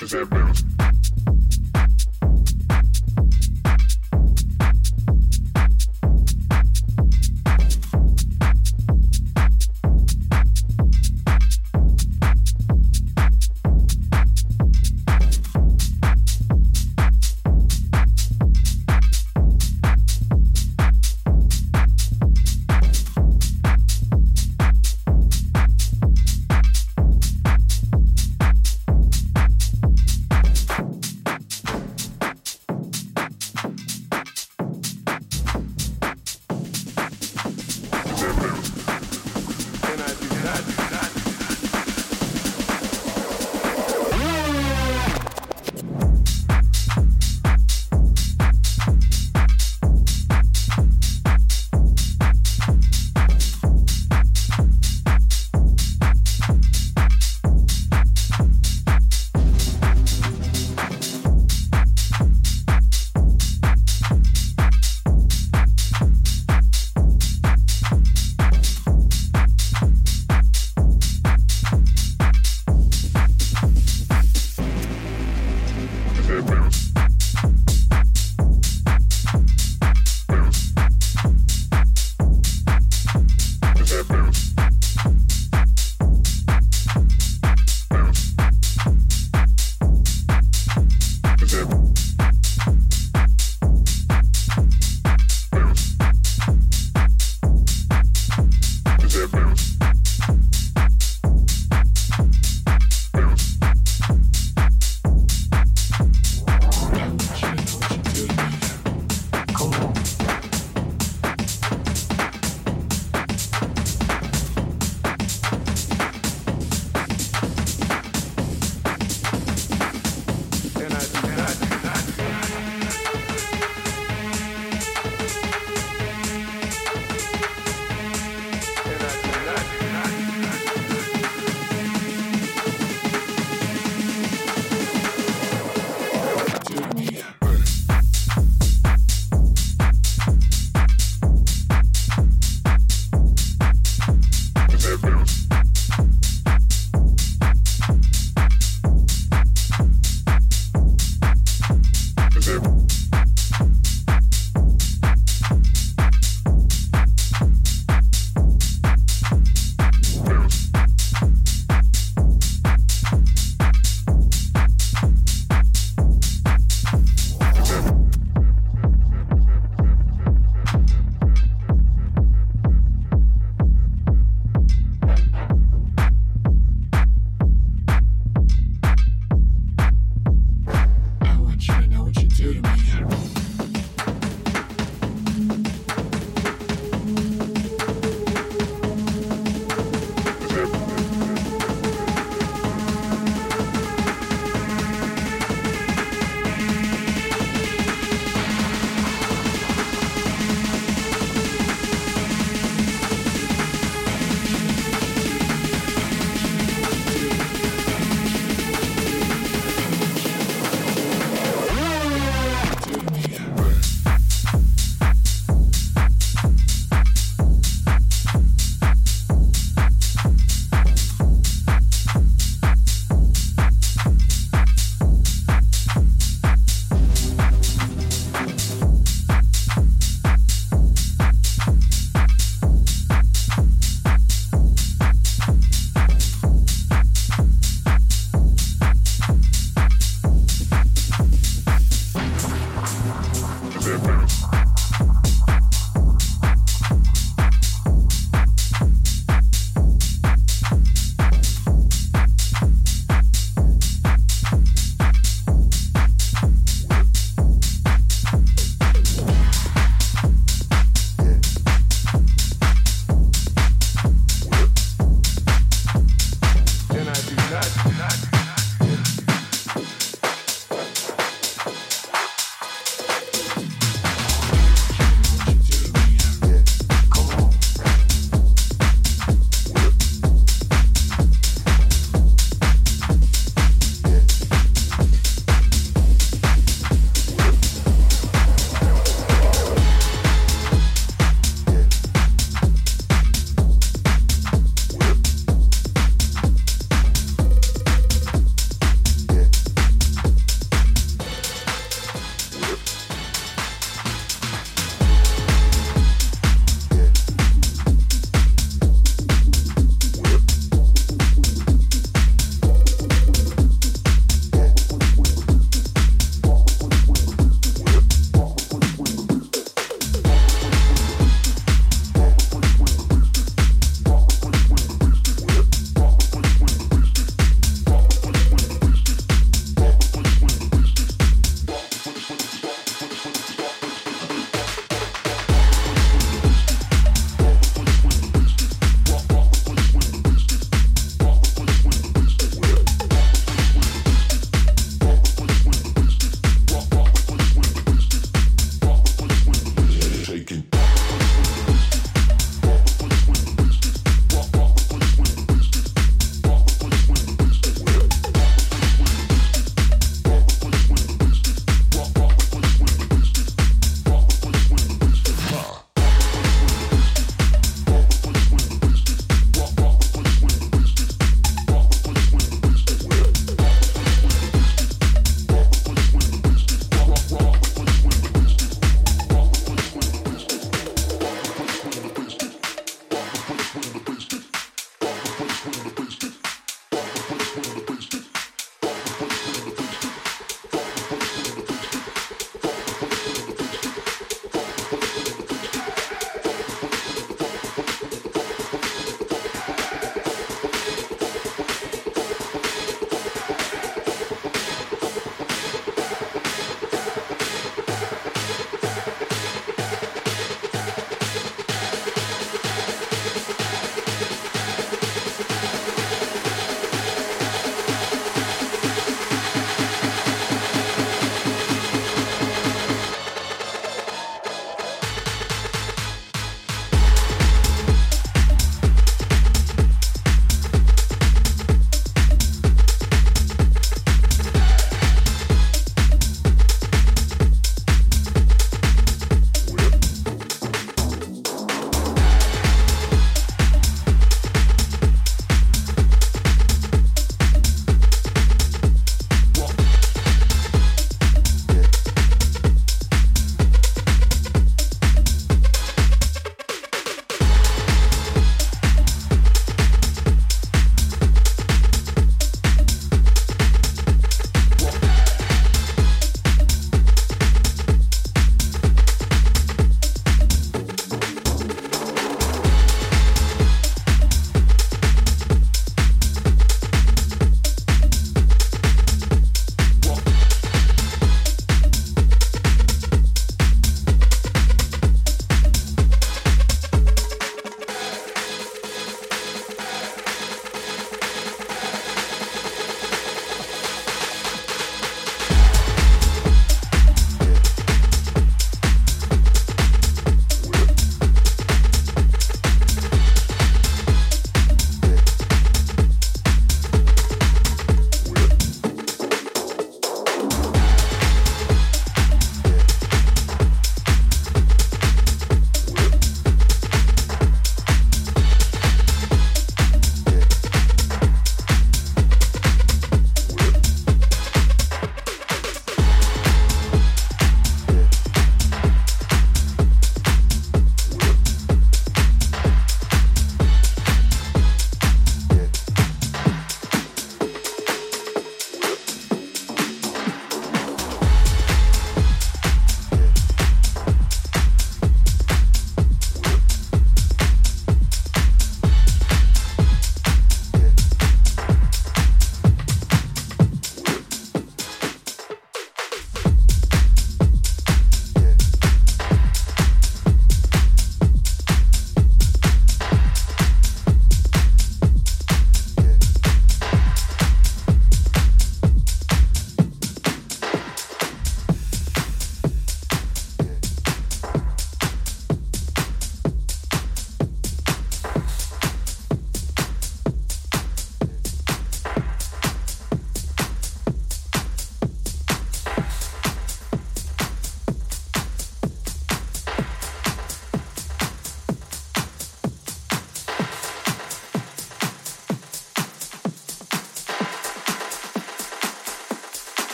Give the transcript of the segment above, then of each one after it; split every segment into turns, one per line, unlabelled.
Cause that bounce.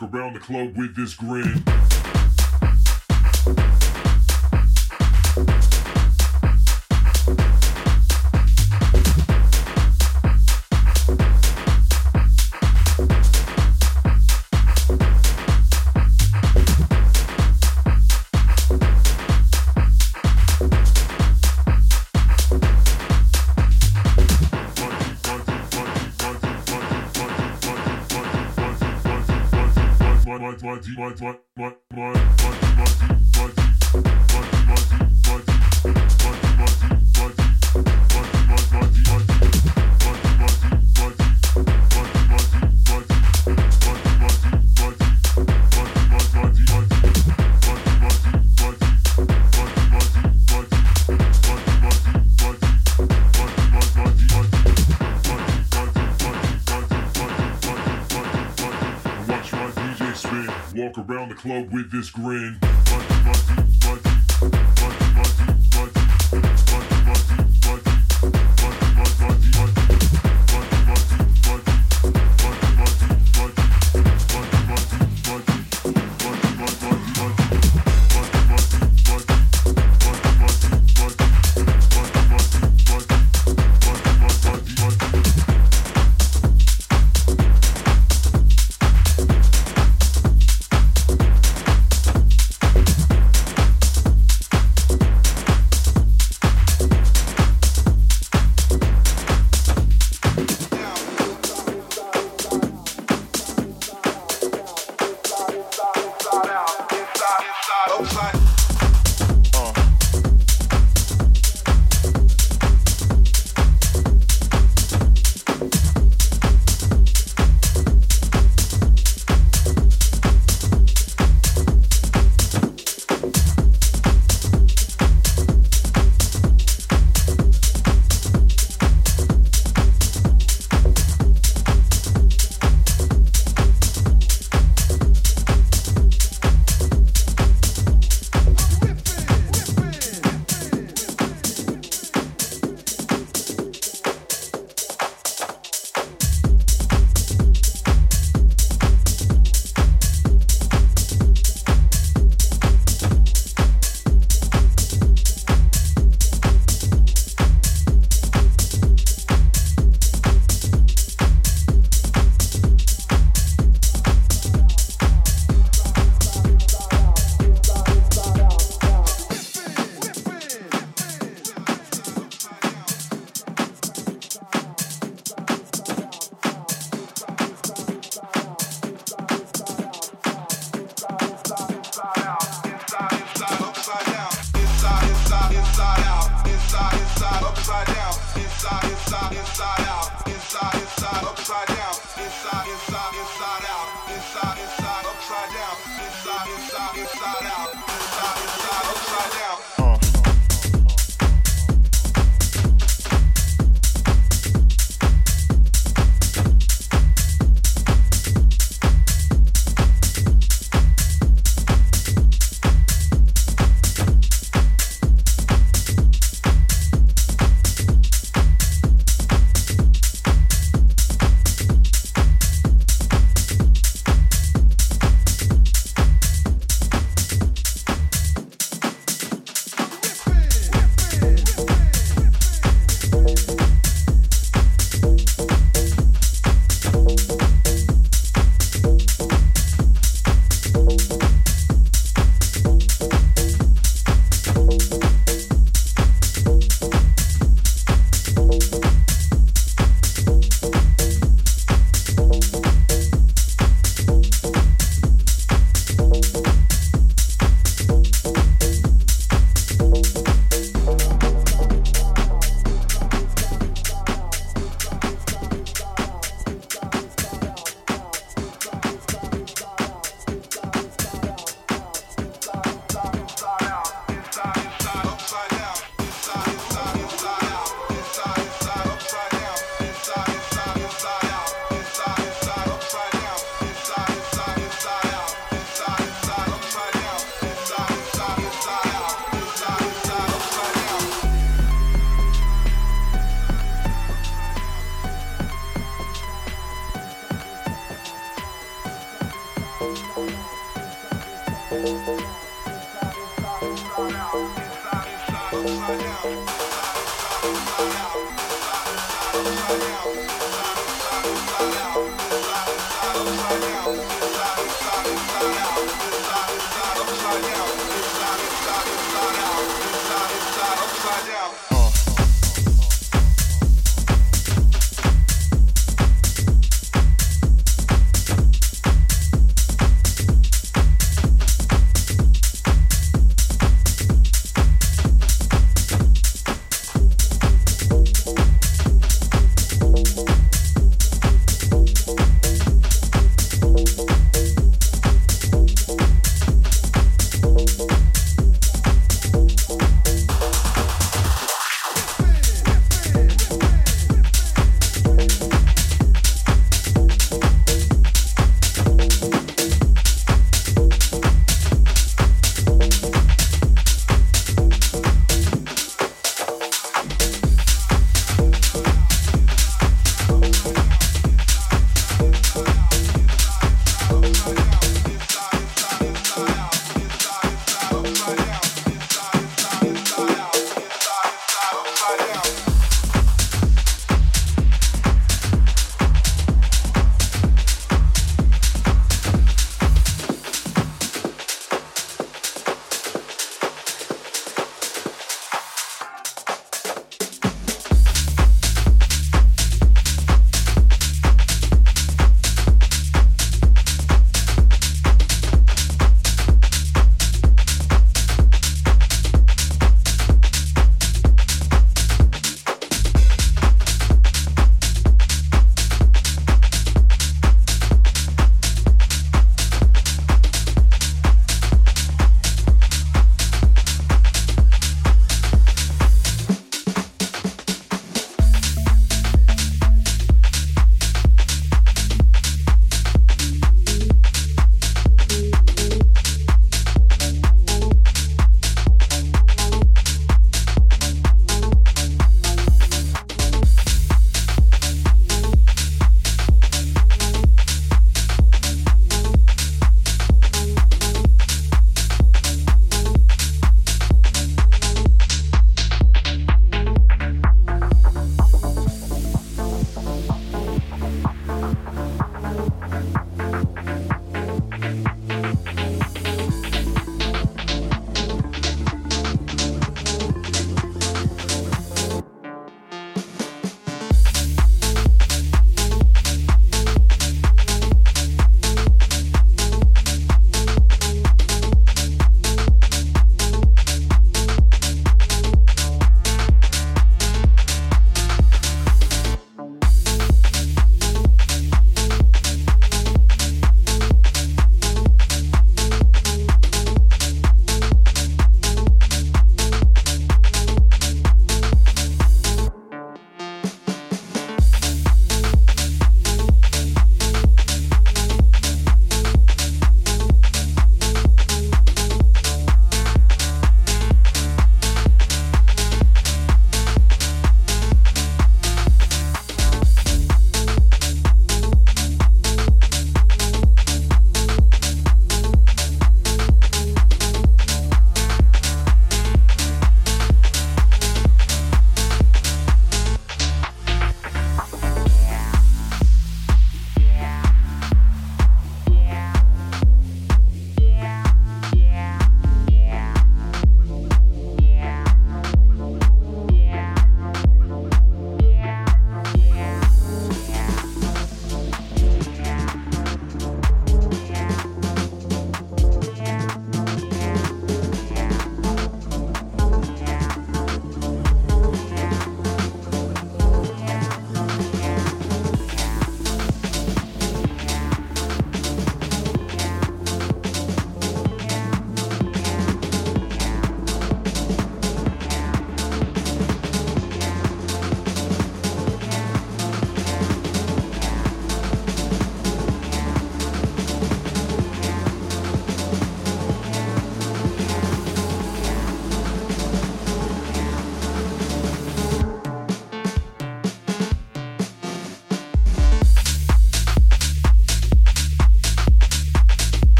Walk around the club with this grin. Watch club with this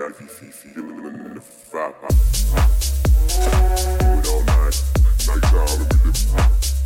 Five. Do it all night, nights out, every day.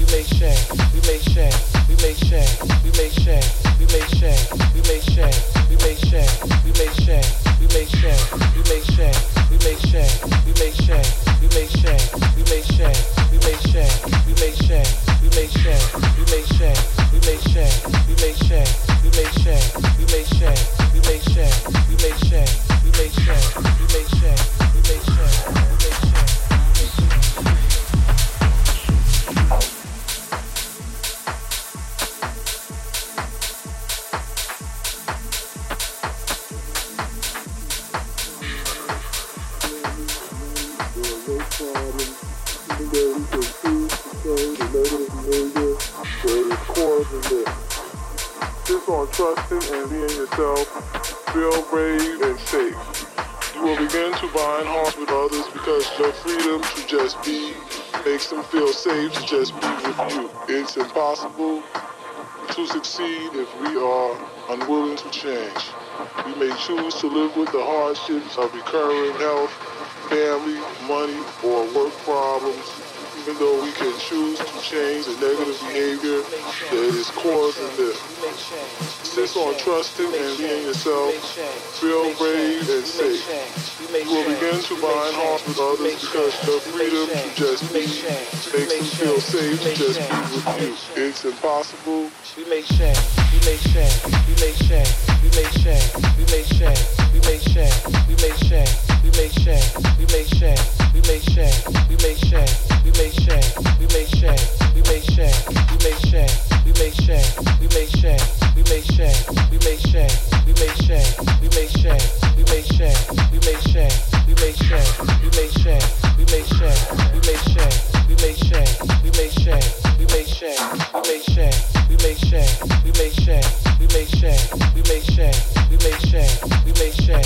relation, We relation, relation. trusting and being yourself. Feel brave and safe. You will begin to bind hearts with others because your freedom to just be makes them feel safe to just be with you. It's impossible to succeed if we are unwilling to change. We may choose to live with the hardships of recurring health, family, money, or work problems, even though we can choose to change the negative behavior that is causing this. Insist on trusting and being yourself. Feel brave and safe. You will begin to bind hearts with others because the freedom to just be makes them feel safe to just be with you. It's impossible. We make change we make shame, we make shame, we make shame we make shame, we make shame, we make shame, we make shame.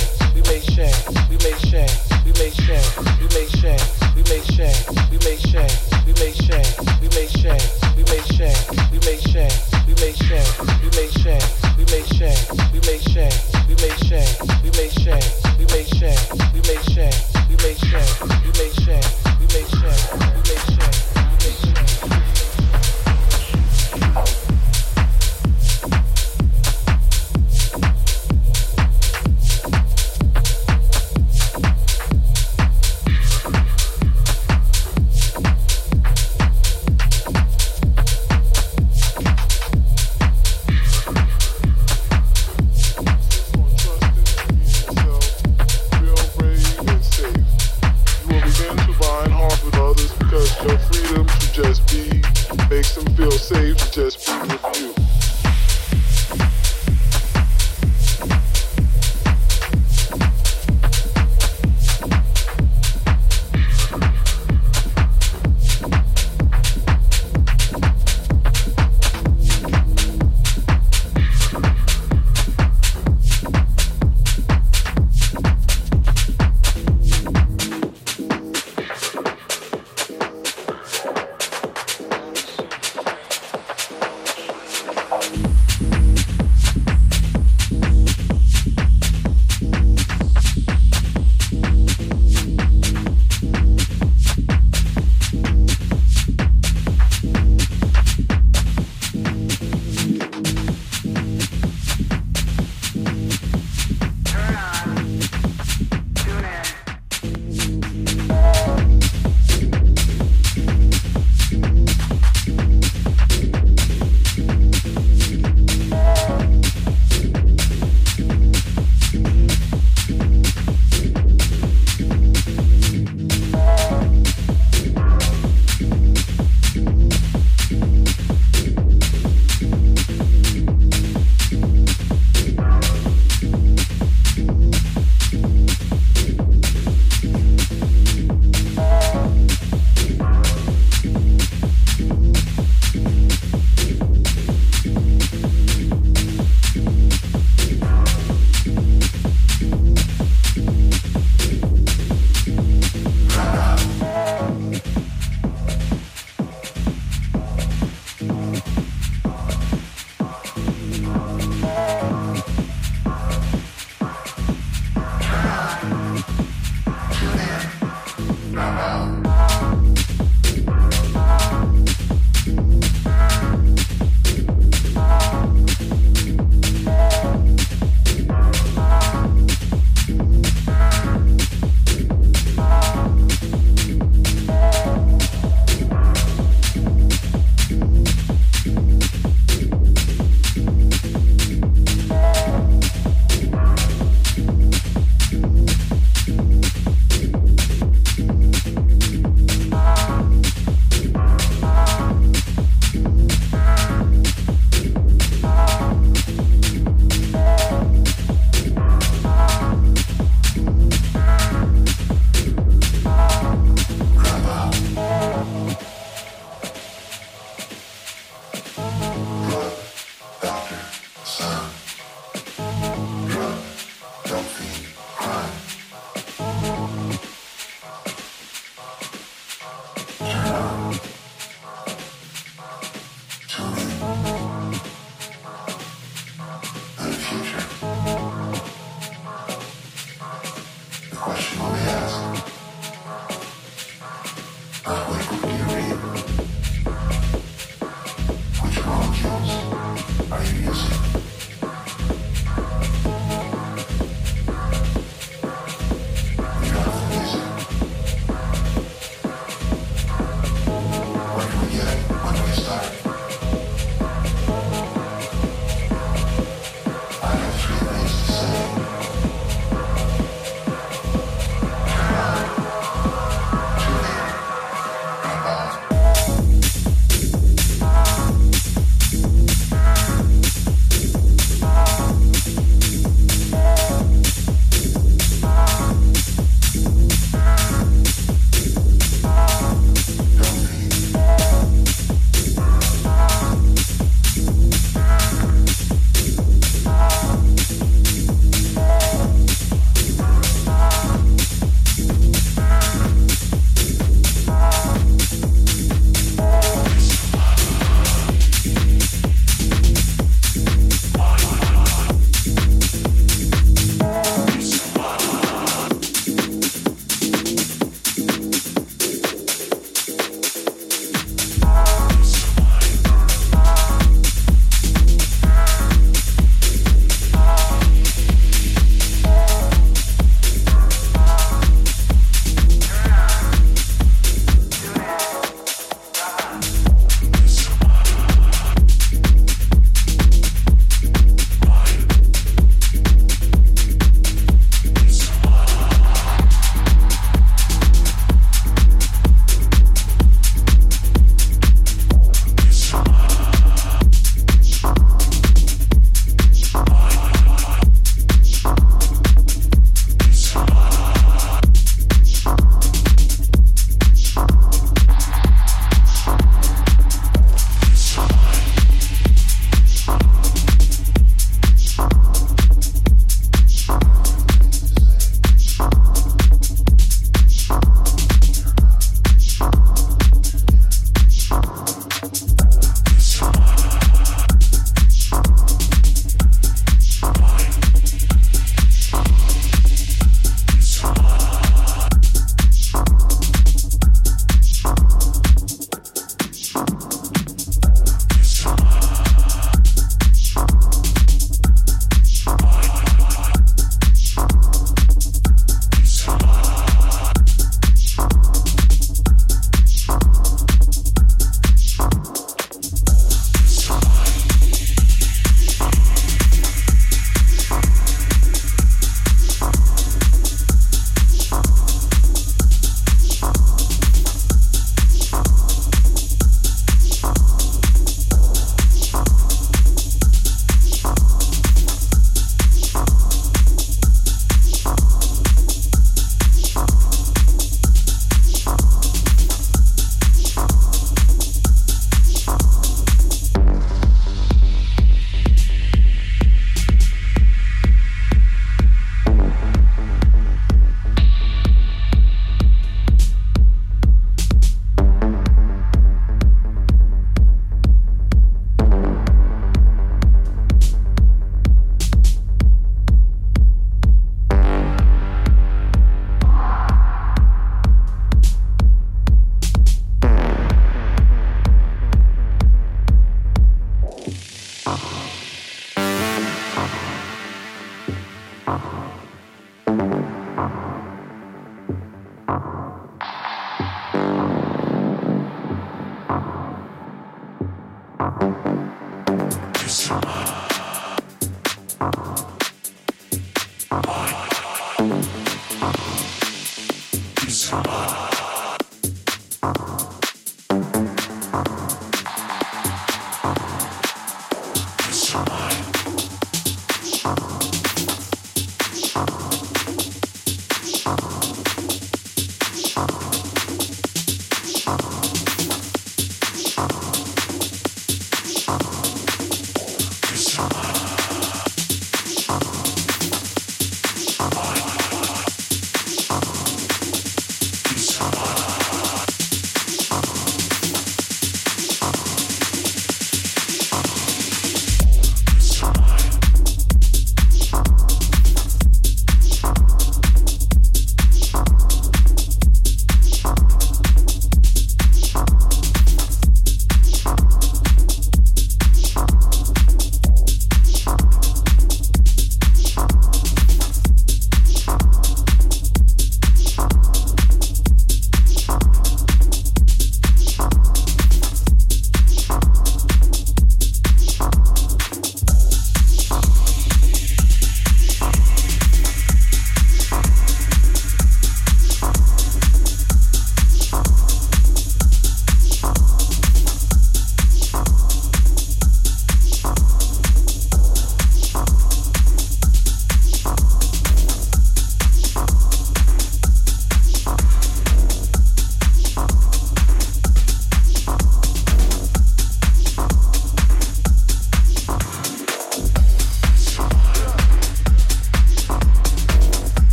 just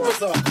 what's up?